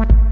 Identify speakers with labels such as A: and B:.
A: What?